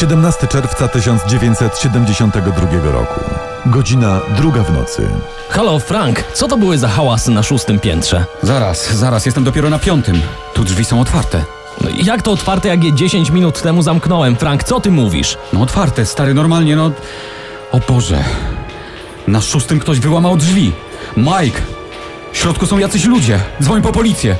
17 czerwca 1972 roku. Godzina druga w nocy. Halo, Frank, co to były za hałasy na szóstym piętrze? Zaraz, zaraz, jestem dopiero na piątym. Tu drzwi są otwarte. No, jak to otwarte, jak je 10 minut temu zamknąłem? Frank, co ty mówisz? No otwarte, stary, normalnie, no... O Boże. Na szóstym ktoś wyłamał drzwi. Mike! W środku są jacyś ludzie. Dzwoń po policję.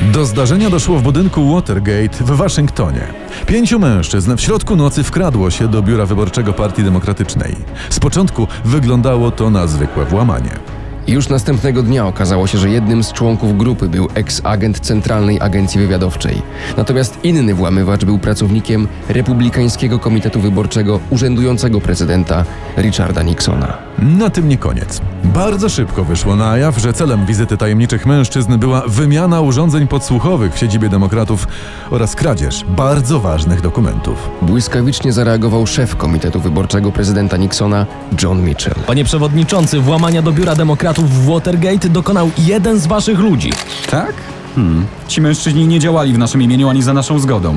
Do zdarzenia doszło w budynku Watergate w Waszyngtonie. Pięciu mężczyzn w środku nocy wkradło się do biura wyborczego Partii Demokratycznej. Z początku wyglądało to na zwykłe włamanie. Już następnego dnia okazało się, że jednym z członków grupy był eks-agent Centralnej Agencji Wywiadowczej. Natomiast inny włamywacz był pracownikiem Republikańskiego Komitetu Wyborczego urzędującego prezydenta Richarda Nixona. Na tym nie koniec. Bardzo szybko wyszło na jaw, że celem wizyty tajemniczych mężczyzn była wymiana urządzeń podsłuchowych w siedzibie demokratów oraz kradzież bardzo ważnych dokumentów. Błyskawicznie zareagował szef Komitetu Wyborczego prezydenta Nixona, John Mitchell. Panie przewodniczący, włamania do biura demokratów w Watergate dokonał jeden z waszych ludzi. Tak? Hmm. Ci mężczyźni nie działali w naszym imieniu ani za naszą zgodą.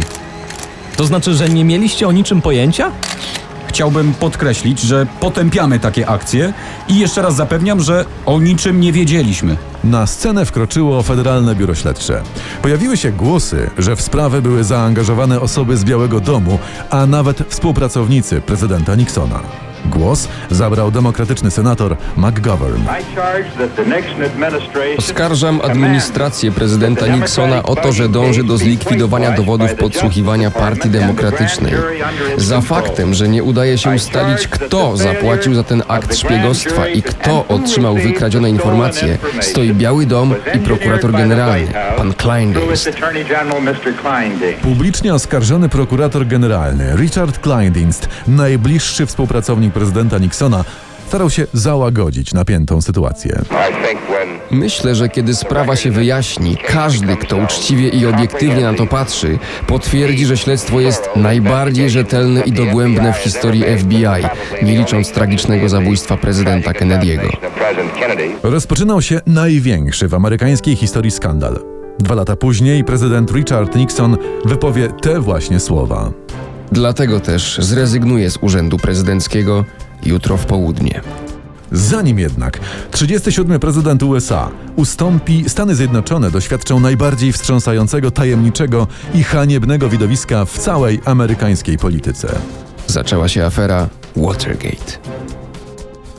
To znaczy, że nie mieliście o niczym pojęcia? Chciałbym podkreślić, że potępiamy takie akcje i jeszcze raz zapewniam, że o niczym nie wiedzieliśmy. Na scenę wkroczyło Federalne Biuro Śledcze. Pojawiły się głosy, że w sprawę były zaangażowane osoby z Białego Domu, a nawet współpracownicy prezydenta Nixona. Głos zabrał demokratyczny senator McGovern. Oskarżam administrację prezydenta Nixona o to, że dąży do zlikwidowania dowodów podsłuchiwania Partii Demokratycznej. Za faktem, że nie udaje się ustalić, kto zapłacił za ten akt szpiegostwa i kto otrzymał wykradzione informacje, stoi Biały Dom i prokurator generalny, pan Kleindienst. Publicznie oskarżony prokurator generalny Richard Kleindienst, najbliższy współpracownik prezydenta Nixona, starał się załagodzić napiętą sytuację. Myślę, że kiedy sprawa się wyjaśni, każdy, kto uczciwie i obiektywnie na to patrzy, potwierdzi, że śledztwo jest najbardziej rzetelne i dogłębne w historii FBI, nie licząc tragicznego zabójstwa prezydenta Kennedy'ego. Rozpoczynał się największy w amerykańskiej historii skandal. Dwa lata później prezydent Richard Nixon wypowie te właśnie słowa. Dlatego też zrezygnuję z urzędu prezydenckiego jutro w południe. Zanim jednak 37. prezydent USA ustąpi, Stany Zjednoczone doświadczą najbardziej wstrząsającego, tajemniczego i haniebnego widowiska w całej amerykańskiej polityce. Zaczęła się afera Watergate.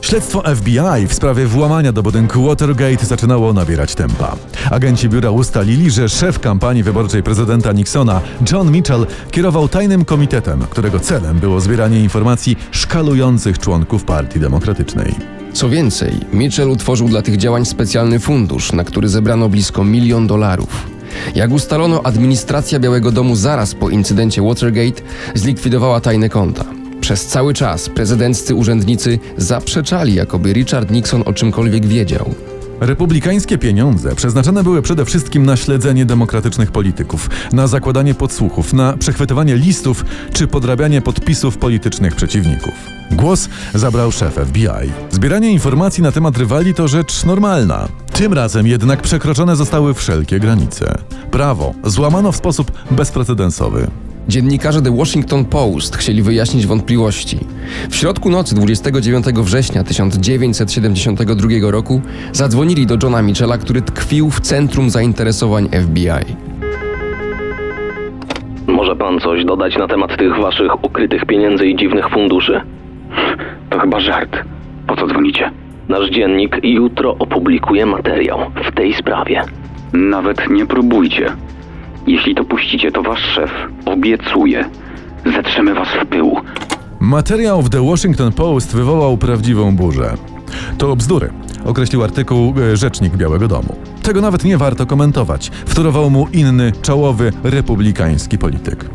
Śledztwo FBI w sprawie włamania do budynku Watergate zaczynało nabierać tempa. Agenci biura ustalili, że szef kampanii wyborczej prezydenta Nixona, John Mitchell, kierował tajnym komitetem, którego celem było zbieranie informacji szkalujących członków Partii Demokratycznej. Co więcej, Mitchell utworzył dla tych działań specjalny fundusz, na który zebrano blisko milion dolarów. Jak ustalono, administracja Białego Domu zaraz po incydencie Watergate zlikwidowała tajne konta. Przez cały czas prezydenccy urzędnicy zaprzeczali, jakoby Richard Nixon o czymkolwiek wiedział. Republikańskie pieniądze przeznaczone były przede wszystkim na śledzenie demokratycznych polityków, na zakładanie podsłuchów, na przechwytywanie listów czy podrabianie podpisów politycznych przeciwników. Głos zabrał szef FBI. Zbieranie informacji na temat rywali to rzecz normalna. Tym razem jednak przekroczone zostały wszelkie granice. Prawo złamano w sposób bezprecedensowy. Dziennikarze The Washington Post chcieli wyjaśnić wątpliwości. W środku nocy 29 września 1972 roku zadzwonili do Johna Mitchella, który tkwił w centrum zainteresowań FBI. Może pan coś dodać na temat tych waszych ukrytych pieniędzy i dziwnych funduszy? To chyba żart. Po co dzwonicie? Nasz dziennik jutro opublikuje materiał w tej sprawie. Nawet nie próbujcie. Jeśli to puścicie, to wasz szef obiecuje. Zetrzemy was w pył. Materiał w The Washington Post wywołał prawdziwą burzę. To bzdury, określił artykuł e, rzecznik Białego Domu. Tego nawet nie warto komentować, wtórował mu inny, czołowy, republikański polityk.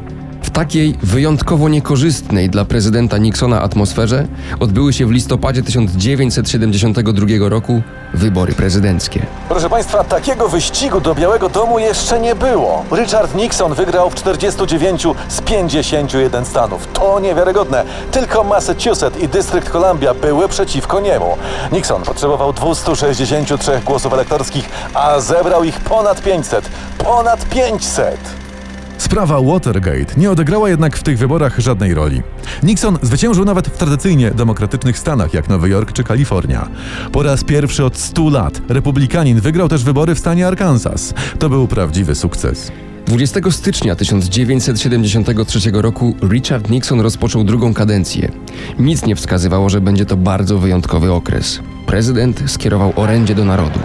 Takiej wyjątkowo niekorzystnej dla prezydenta Nixona atmosferze odbyły się w listopadzie 1972 roku wybory prezydenckie. Proszę Państwa, takiego wyścigu do Białego Domu jeszcze nie było. Richard Nixon wygrał w 49 z 51 stanów. To niewiarygodne. Tylko Massachusetts i Dystrykt Columbia były przeciwko niemu. Nixon potrzebował 263 głosów elektorskich, a zebrał ich ponad 500. Ponad 500! Sprawa Watergate nie odegrała jednak w tych wyborach żadnej roli. Nixon zwyciężył nawet w tradycyjnie demokratycznych stanach jak Nowy Jork czy Kalifornia. Po raz pierwszy od 100 lat republikanin wygrał też wybory w stanie Arkansas. To był prawdziwy sukces. 20 stycznia 1973 roku Richard Nixon rozpoczął drugą kadencję. Nic nie wskazywało, że będzie to bardzo wyjątkowy okres. Prezydent skierował orędzie do narodu.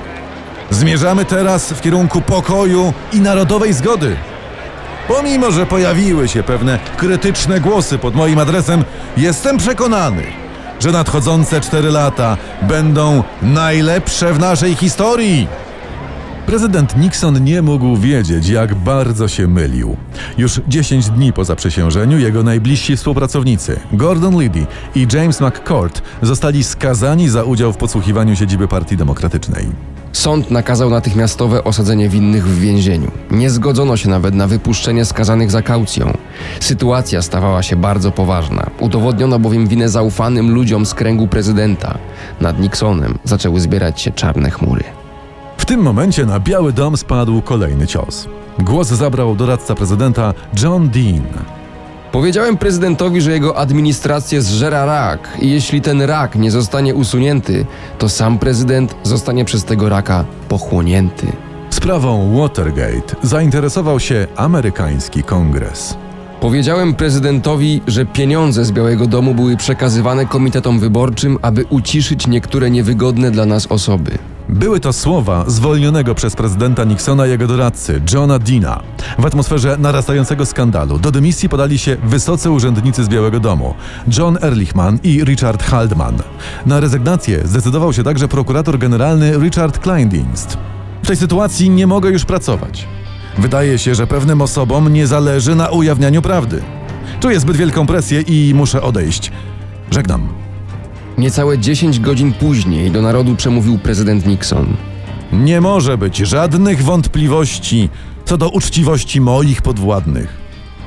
Zmierzamy teraz w kierunku pokoju i narodowej zgody. Pomimo, że pojawiły się pewne krytyczne głosy pod moim adresem, jestem przekonany, że nadchodzące cztery lata będą najlepsze w naszej historii. Prezydent Nixon nie mógł wiedzieć, jak bardzo się mylił. Już 10 dni po zaprzysiężeniu jego najbliżsi współpracownicy, Gordon Liddy i James McCord, zostali skazani za udział w podsłuchiwaniu siedziby Partii Demokratycznej. Sąd nakazał natychmiastowe osadzenie winnych w więzieniu. Nie zgodzono się nawet na wypuszczenie skazanych za kaucją. Sytuacja stawała się bardzo poważna. Udowodniono bowiem winę zaufanym ludziom z kręgu prezydenta. Nad Nixonem zaczęły zbierać się czarne chmury. W tym momencie na Biały Dom spadł kolejny cios. Głos zabrał doradca prezydenta John Dean. Powiedziałem prezydentowi, że jego administrację zżera rak i jeśli ten rak nie zostanie usunięty, to sam prezydent zostanie przez tego raka pochłonięty. Sprawą Watergate zainteresował się amerykański kongres. Powiedziałem prezydentowi, że pieniądze z Białego Domu były przekazywane komitetom wyborczym, aby uciszyć niektóre niewygodne dla nas osoby. Były to słowa zwolnionego przez prezydenta Nixona jego doradcy, Johna Deana. W atmosferze narastającego skandalu do dymisji podali się wysocy urzędnicy z Białego Domu, John Ehrlichman i Richard Haldeman. Na rezygnację zdecydował się także prokurator generalny Richard Kleindienst. W tej sytuacji nie mogę już pracować. Wydaje się, że pewnym osobom nie zależy na ujawnianiu prawdy. Czuję zbyt wielką presję i muszę odejść. Żegnam. Niecałe 10 godzin później do narodu przemówił prezydent Nixon. Nie może być żadnych wątpliwości co do uczciwości moich podwładnych.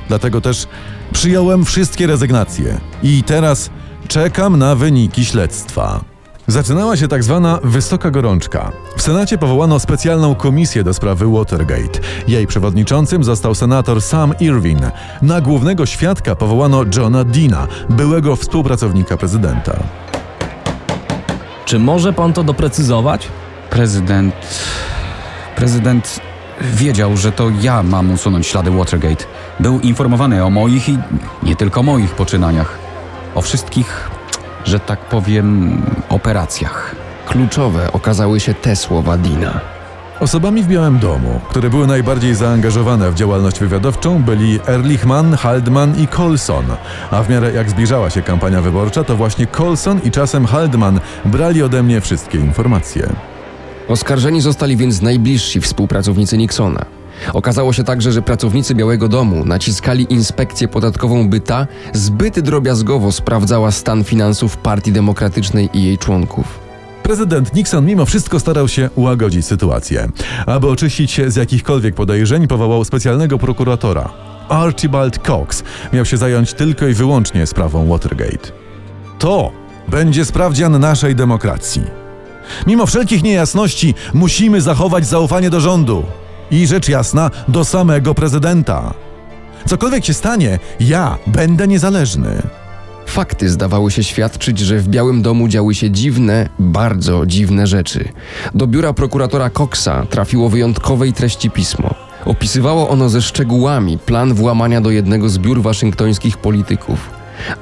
Dlatego też przyjąłem wszystkie rezygnacje i teraz czekam na wyniki śledztwa. Zaczynała się tak zwana wysoka gorączka. W Senacie powołano specjalną komisję do sprawy Watergate. Jej przewodniczącym został senator Sam Irwin. Na głównego świadka powołano Johna Deana, byłego współpracownika prezydenta. Czy może pan to doprecyzować? Prezydent. Prezydent wiedział, że to ja mam usunąć ślady Watergate. Był informowany o moich i nie tylko moich poczynaniach. O wszystkich, że tak powiem, operacjach. Kluczowe okazały się te słowa Dina. Osobami w Białym Domu, które były najbardziej zaangażowane w działalność wywiadowczą, byli Ehrlichman, Haldeman i Colson. A w miarę jak zbliżała się kampania wyborcza, to właśnie Colson i czasem Haldeman brali ode mnie wszystkie informacje. Oskarżeni zostali więc najbliżsi współpracownicy Nixona. Okazało się także, że pracownicy Białego Domu naciskali inspekcję podatkową, by ta zbyt drobiazgowo sprawdzała stan finansów Partii Demokratycznej i jej członków. Prezydent Nixon mimo wszystko starał się ułagodzić sytuację. Aby oczyścić się z jakichkolwiek podejrzeń, powołał specjalnego prokuratora. Archibald Cox miał się zająć tylko i wyłącznie sprawą Watergate. To będzie sprawdzian naszej demokracji. Mimo wszelkich niejasności musimy zachować zaufanie do rządu i rzecz jasna do samego prezydenta. Cokolwiek się stanie, ja będę niezależny. Fakty zdawały się świadczyć, że w Białym Domu działy się dziwne, bardzo dziwne rzeczy. Do biura prokuratora Coxa trafiło wyjątkowej treści pismo. Opisywało ono ze szczegółami plan włamania do jednego z biur waszyngtońskich polityków.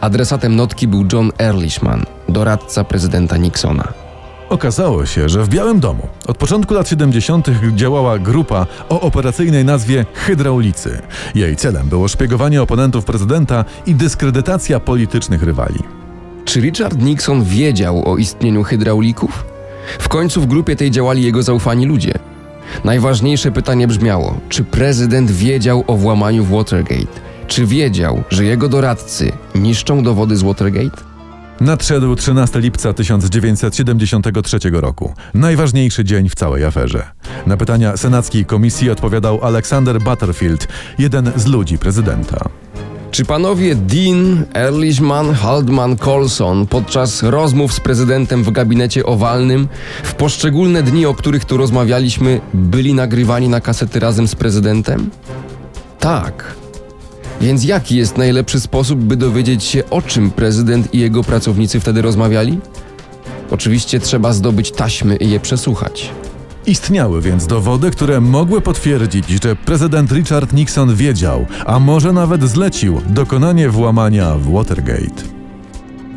Adresatem notki był John Ehrlichman, doradca prezydenta Nixona. Okazało się, że w Białym Domu od początku lat 70. działała grupa o operacyjnej nazwie Hydraulicy. Jej celem było szpiegowanie oponentów prezydenta i dyskredytacja politycznych rywali. Czy Richard Nixon wiedział o istnieniu hydraulików? W końcu w grupie tej działali jego zaufani ludzie. Najważniejsze pytanie brzmiało: czy prezydent wiedział o włamaniu w Watergate? Czy wiedział, że jego doradcy niszczą dowody z Watergate? Nadszedł 13 lipca 1973 roku. Najważniejszy dzień w całej aferze. Na pytania senackiej komisji odpowiadał Alexander Butterfield, jeden z ludzi prezydenta. Czy panowie Dean, Ehrlichman, Haldeman, Colson podczas rozmów z prezydentem w gabinecie owalnym w poszczególne dni, o których tu rozmawialiśmy, byli nagrywani na kasety razem z prezydentem? Tak. Więc jaki jest najlepszy sposób, by dowiedzieć się, o czym prezydent i jego pracownicy wtedy rozmawiali? Oczywiście trzeba zdobyć taśmy i je przesłuchać. Istniały więc dowody, które mogły potwierdzić, że prezydent Richard Nixon wiedział, a może nawet zlecił dokonanie włamania w Watergate.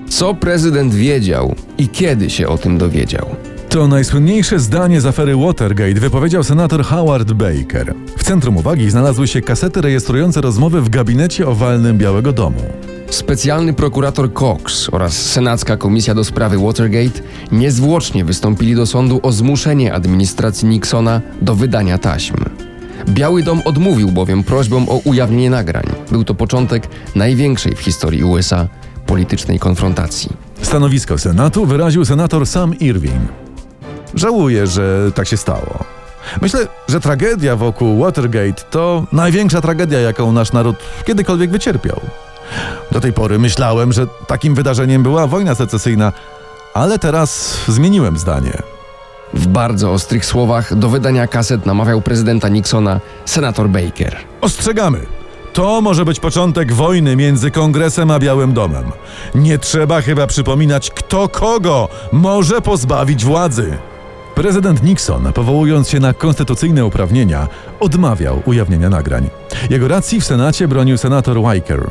Co prezydent wiedział i kiedy się o tym dowiedział? To najsłynniejsze zdanie z afery Watergate wypowiedział senator Howard Baker. W centrum uwagi znalazły się kasety rejestrujące rozmowy w gabinecie owalnym Białego Domu. Specjalny prokurator Cox oraz Senacka Komisja do sprawy Watergate niezwłocznie wystąpili do sądu o zmuszenie administracji Nixona do wydania taśm. Biały Dom odmówił bowiem prośbom o ujawnienie nagrań. Był to początek największej w historii USA politycznej konfrontacji. Stanowisko Senatu wyraził senator Sam Irwin. Żałuję, że tak się stało. Myślę, że tragedia wokół Watergate to największa tragedia, jaką nasz naród kiedykolwiek wycierpiał. Do tej pory myślałem, że takim wydarzeniem była wojna secesyjna, ale teraz zmieniłem zdanie. W bardzo ostrych słowach do wydania kaset namawiał prezydenta Nixona senator Baker. Ostrzegamy! To może być początek wojny między Kongresem a Białym Domem. Nie trzeba chyba przypominać, kto kogo może pozbawić władzy. Prezydent Nixon, powołując się na konstytucyjne uprawnienia, odmawiał ujawnienia nagrań. Jego racji w Senacie bronił senator Weicker.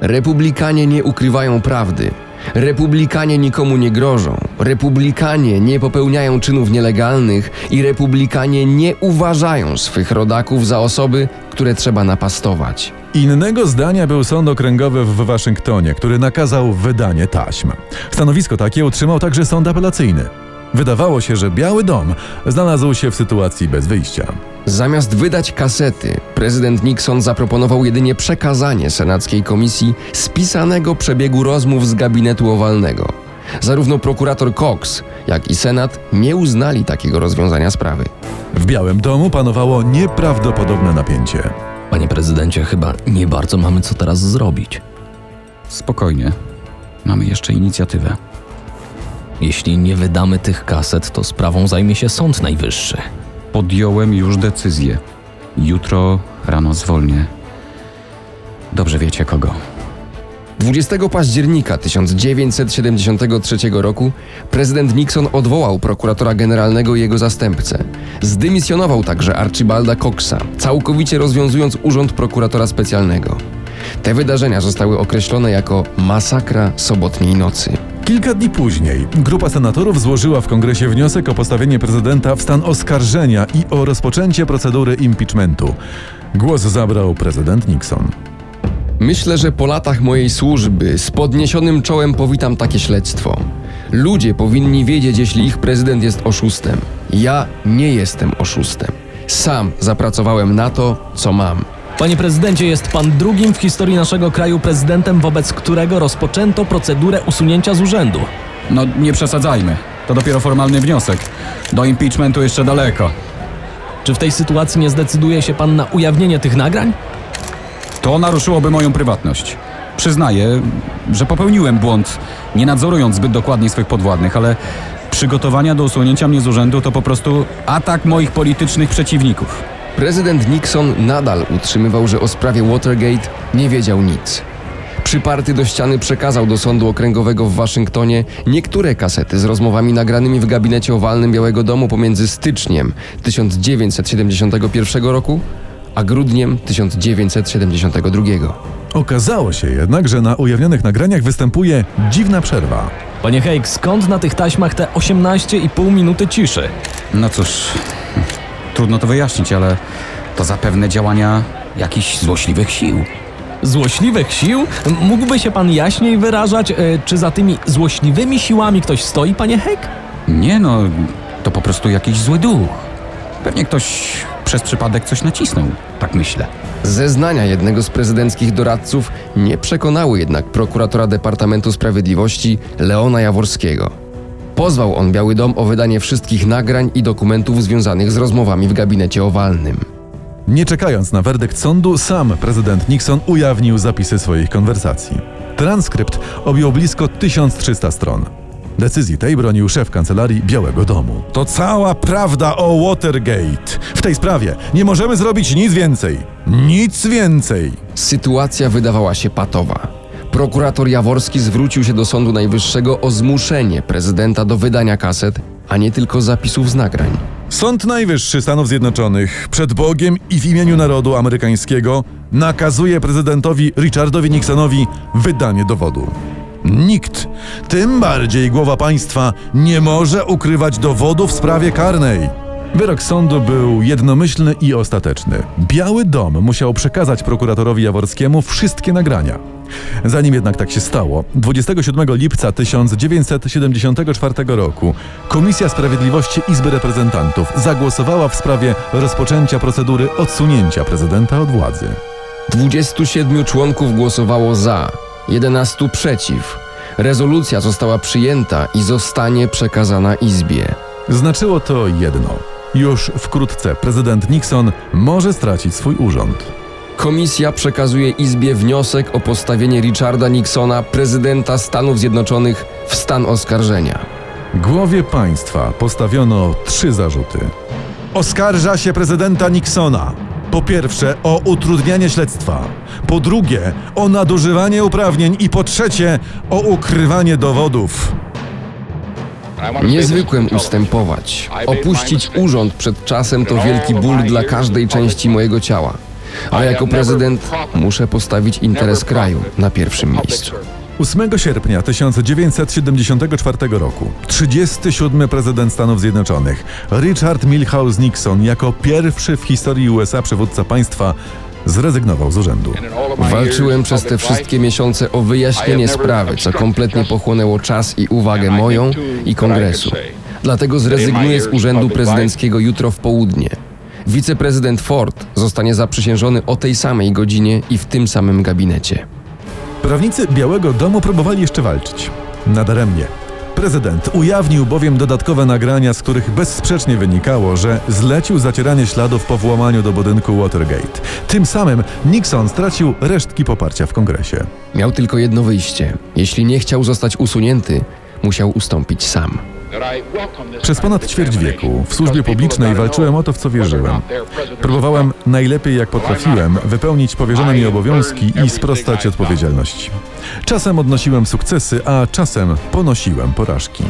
Republikanie nie ukrywają prawdy. Republikanie nikomu nie grożą. Republikanie nie popełniają czynów nielegalnych i republikanie nie uważają swych rodaków za osoby, które trzeba napastować. Innego zdania był sąd okręgowy w Waszyngtonie, który nakazał wydanie taśm. Stanowisko takie utrzymał także sąd apelacyjny. Wydawało się, że Biały Dom znalazł się w sytuacji bez wyjścia. Zamiast wydać kasety, prezydent Nixon zaproponował jedynie przekazanie senackiej komisji spisanego przebiegu rozmów z gabinetu owalnego. Zarówno prokurator Cox, jak i senat nie uznali takiego rozwiązania sprawy. W Białym Domu panowało nieprawdopodobne napięcie. Panie prezydencie, chyba nie bardzo mamy co teraz zrobić. Spokojnie. Mamy jeszcze inicjatywę. Jeśli nie wydamy tych kaset, to sprawą zajmie się Sąd Najwyższy. Podjąłem już decyzję. Jutro rano zwolnię. Dobrze wiecie kogo. 20 października 1973 roku prezydent Nixon odwołał prokuratora generalnego i jego zastępcę. Zdymisjonował także Archibalda Coxa, całkowicie rozwiązując urząd prokuratora specjalnego. Te wydarzenia zostały określone jako masakra sobotniej nocy. Kilka dni później grupa senatorów złożyła w kongresie wniosek o postawienie prezydenta w stan oskarżenia i o rozpoczęcie procedury impeachmentu. Głos zabrał prezydent Nixon. Myślę, że po latach mojej służby z podniesionym czołem powitam takie śledztwo. Ludzie powinni wiedzieć, jeśli ich prezydent jest oszustem. Ja nie jestem oszustem. Sam zapracowałem na to, co mam. Panie prezydencie, jest pan drugim w historii naszego kraju prezydentem, wobec którego rozpoczęto procedurę usunięcia z urzędu. No nie przesadzajmy. To dopiero formalny wniosek. Do impeachmentu jeszcze daleko. Czy w tej sytuacji nie zdecyduje się pan na ujawnienie tych nagrań? To naruszyłoby moją prywatność. Przyznaję, że popełniłem błąd, nie nadzorując zbyt dokładnie swych podwładnych, ale przygotowania do usunięcia mnie z urzędu to po prostu atak moich politycznych przeciwników. Prezydent Nixon nadal utrzymywał, że o sprawie Watergate nie wiedział nic. Przyparty do ściany przekazał do sądu okręgowego w Waszyngtonie niektóre kasety z rozmowami nagranymi w gabinecie owalnym Białego Domu pomiędzy styczniem 1971 roku a grudniem 1972. Okazało się jednak, że na ujawnionych nagraniach występuje dziwna przerwa. Panie Hejk, skąd na tych taśmach te 18,5 minuty ciszy? No cóż, trudno to wyjaśnić, ale to zapewne działania jakichś złośliwych sił. Złośliwych sił? Mógłby się pan jaśniej wyrażać, e, czy za tymi złośliwymi siłami ktoś stoi, panie Hejk? Nie no, to po prostu jakiś zły duch. Pewnie ktoś przez przypadek coś nacisnął, tak myślę. Zeznania jednego z prezydenckich doradców nie przekonały jednak prokuratora Departamentu Sprawiedliwości Leona Jaworskiego. Pozwał on Biały Dom o wydanie wszystkich nagrań i dokumentów związanych z rozmowami w gabinecie owalnym. Nie czekając na werdykt sądu, sam prezydent Nixon ujawnił zapisy swoich konwersacji. Transkrypt objął blisko 1300 stron. Decyzji tej bronił szef kancelarii Białego Domu. To cała prawda o Watergate. W tej sprawie nie możemy zrobić nic więcej. Nic więcej. Sytuacja wydawała się patowa. Prokurator Jaworski zwrócił się do Sądu Najwyższego o zmuszenie prezydenta do wydania kaset, a nie tylko zapisów z nagrań. Sąd Najwyższy Stanów Zjednoczonych przed Bogiem i w imieniu narodu amerykańskiego nakazuje prezydentowi Richardowi Nixonowi wydanie dowodu. Nikt, tym bardziej głowa państwa, nie może ukrywać dowodu w sprawie karnej. Wyrok sądu był jednomyślny i ostateczny. Biały Dom musiał przekazać prokuratorowi Jaworskiemu wszystkie nagrania. Zanim jednak tak się stało, 27 lipca 1974 roku Komisja Sprawiedliwości Izby Reprezentantów zagłosowała w sprawie rozpoczęcia procedury odsunięcia prezydenta od władzy. 27 członków głosowało za, 11 przeciw. Rezolucja została przyjęta i zostanie przekazana Izbie. Znaczyło to jedno. Już wkrótce prezydent Nixon może stracić swój urząd. Komisja przekazuje Izbie wniosek o postawienie Richarda Nixona, prezydenta Stanów Zjednoczonych, w stan oskarżenia. Głowie państwa postawiono trzy zarzuty. Oskarża się prezydenta Nixona. Po pierwsze o utrudnianie śledztwa, po drugie o nadużywanie uprawnień i po trzecie o ukrywanie dowodów. Nie zwykłem ustępować. Opuścić urząd przed czasem to wielki ból dla każdej części mojego ciała. Ale jako prezydent muszę postawić interes kraju na pierwszym miejscu. 8 sierpnia 1974 roku 37 prezydent Stanów Zjednoczonych Richard Milhouse Nixon jako pierwszy w historii USA przywódca państwa zrezygnował z urzędu. Walczyłem przez te wszystkie miesiące o wyjaśnienie sprawy, co kompletnie pochłonęło czas i uwagę moją i kongresu. Dlatego zrezygnuję z urzędu prezydenckiego jutro w południe. Wiceprezydent Ford zostanie zaprzysiężony o tej samej godzinie i w tym samym gabinecie. Prawnicy Białego Domu próbowali jeszcze walczyć. Nadaremnie. Prezydent ujawnił bowiem dodatkowe nagrania, z których bezsprzecznie wynikało, że zlecił zacieranie śladów po włamaniu do budynku Watergate. Tym samym Nixon stracił resztki poparcia w kongresie. Miał tylko jedno wyjście. Jeśli nie chciał zostać usunięty, musiał ustąpić sam. Przez ponad ćwierć wieku w służbie publicznej walczyłem o to, w co wierzyłem. Próbowałem najlepiej jak potrafiłem wypełnić powierzone mi obowiązki i sprostać odpowiedzialności. Czasem odnosiłem sukcesy, a czasem ponosiłem porażki.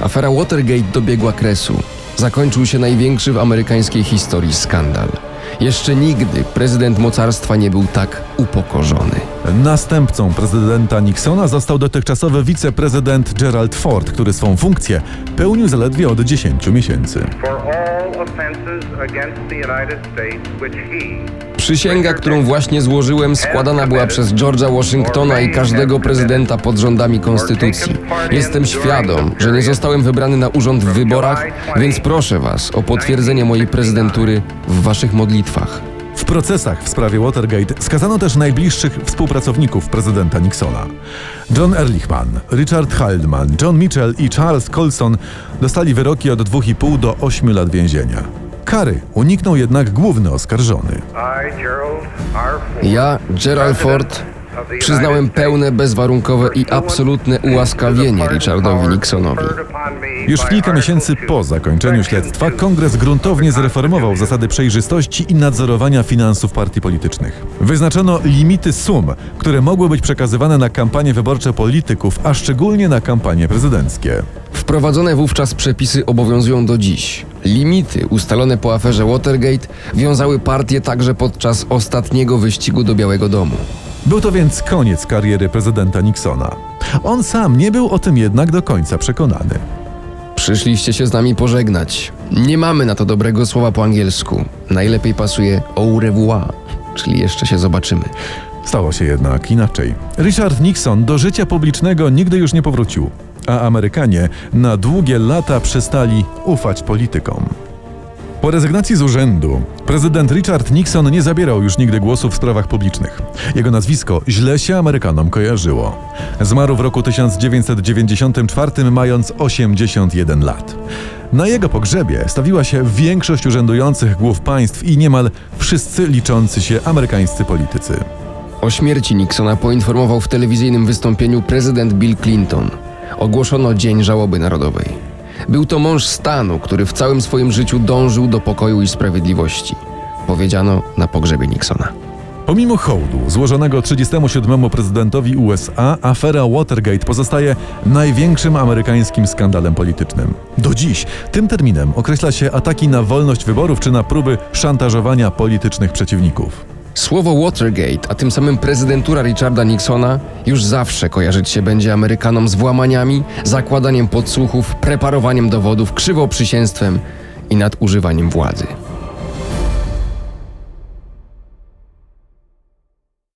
Afera Watergate dobiegła kresu. Zakończył się największy w amerykańskiej historii skandal. Jeszcze nigdy prezydent mocarstwa nie był tak upokorzony. Następcą prezydenta Nixona został dotychczasowy wiceprezydent Gerald Ford, który swą funkcję pełnił zaledwie od 10 miesięcy. Przysięga, którą właśnie złożyłem, składana była przez George'a Washingtona i każdego prezydenta pod rządami konstytucji. Jestem świadom, że nie zostałem wybrany na urząd w wyborach, więc proszę Was o potwierdzenie mojej prezydentury w Waszych modlitwach. W procesach w sprawie Watergate skazano też najbliższych współpracowników prezydenta Nixona. John Ehrlichman, Richard Haldeman, John Mitchell i Charles Colson dostali wyroki od 2,5 do 8 lat więzienia. Kary uniknął jednak główny oskarżony. Ja, Gerald Ford, przyznałem pełne, bezwarunkowe i absolutne ułaskawienie Richardowi Nixonowi. Już kilka miesięcy po zakończeniu śledztwa kongres gruntownie zreformował zasady przejrzystości i nadzorowania finansów partii politycznych. Wyznaczono limity sum, które mogły być przekazywane na kampanie wyborcze polityków, a szczególnie na kampanie prezydenckie. Wprowadzone wówczas przepisy obowiązują do dziś. Limity ustalone po aferze Watergate wiązały partię także podczas ostatniego wyścigu do Białego Domu. Był to więc koniec kariery prezydenta Nixona. On sam nie był o tym jednak do końca przekonany. Przyszliście się z nami pożegnać. Nie mamy na to dobrego słowa po angielsku. Najlepiej pasuje au revoir, czyli jeszcze się zobaczymy. Stało się jednak inaczej. Richard Nixon do życia publicznego nigdy już nie powrócił, a Amerykanie na długie lata przestali ufać politykom. Po rezygnacji z urzędu prezydent Richard Nixon nie zabierał już nigdy głosu w sprawach publicznych. Jego nazwisko źle się Amerykanom kojarzyło. Zmarł w roku 1994, mając 81 lat. Na jego pogrzebie stawiła się większość urzędujących głów państw i niemal wszyscy liczący się amerykańscy politycy. O śmierci Nixona poinformował w telewizyjnym wystąpieniu prezydent Bill Clinton. ogłoszono Dzień Żałoby Narodowej. Był to mąż stanu, który w całym swoim życiu dążył do pokoju i sprawiedliwości. Powiedziano na pogrzebie Nixona. Pomimo hołdu złożonego 37 prezydentowi USA, afera Watergate pozostaje największym amerykańskim skandalem politycznym. Do dziś tym terminem określa się ataki na wolność wyborów czy na próby szantażowania politycznych przeciwników. Słowo Watergate, a tym samym prezydentura Richarda Nixona, już zawsze kojarzyć się będzie Amerykanom z włamaniami, zakładaniem podsłuchów, preparowaniem dowodów, krzywoprzysięstwem i nadużywaniem władzy.